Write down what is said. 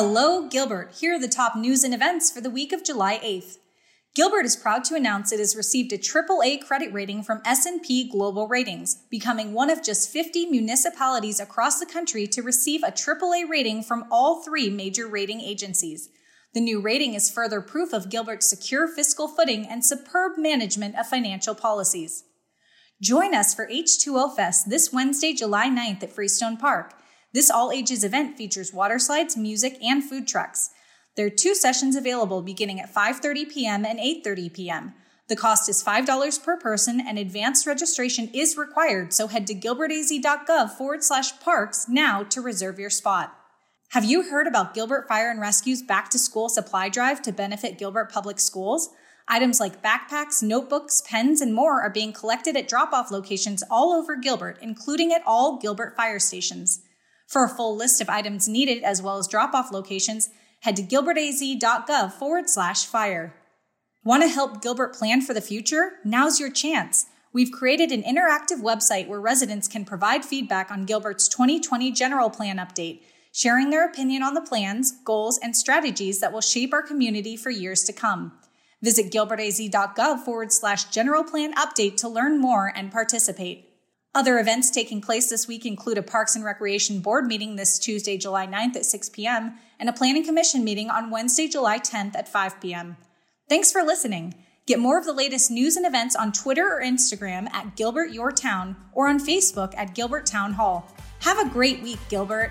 Hello, Gilbert. Here are the top news and events for the week of July 8th. Gilbert is proud to announce it has received a AAA credit rating from S&P Global Ratings, becoming one of just 50 municipalities across the country to receive a AAA rating from all three major rating agencies. The new rating is further proof of Gilbert's secure fiscal footing and superb management of financial policies. Join us for H2O Fest this Wednesday, July 9th at Freestone Park. This all ages event features water slides, music, and food trucks. There are two sessions available beginning at 5:30 p.m. and 8:30 p.m. The cost is $5 per person and advanced registration is required, so head to gilbertaz.gov forward slash parks now to reserve your spot. Have you heard about Gilbert Fire and Rescue's back to school supply drive to benefit Gilbert Public Schools? Items like backpacks, notebooks, pens, and more are being collected at drop off locations all over Gilbert, including at all Gilbert fire stations. For a full list of items needed as well as drop off locations, head to gilbertaz.gov forward slash fire. Want to help Gilbert plan for the future? Now's your chance. We've created an interactive website where residents can provide feedback on Gilbert's 2020 general plan update, sharing their opinion on the plans, goals, and strategies that will shape our community for years to come. Visit gilbertaz.gov forward slash general plan update to learn more and participate. Other events taking place this week include a Parks and Recreation Board meeting this Tuesday, July 9th at 6 p.m., and a Planning Commission meeting on Wednesday, July 10th at 5 p.m. Thanks for listening. Get more of the latest news and events on Twitter or Instagram at Gilbert Your Town or on Facebook at Gilbert Town Hall. Have a great week, Gilbert.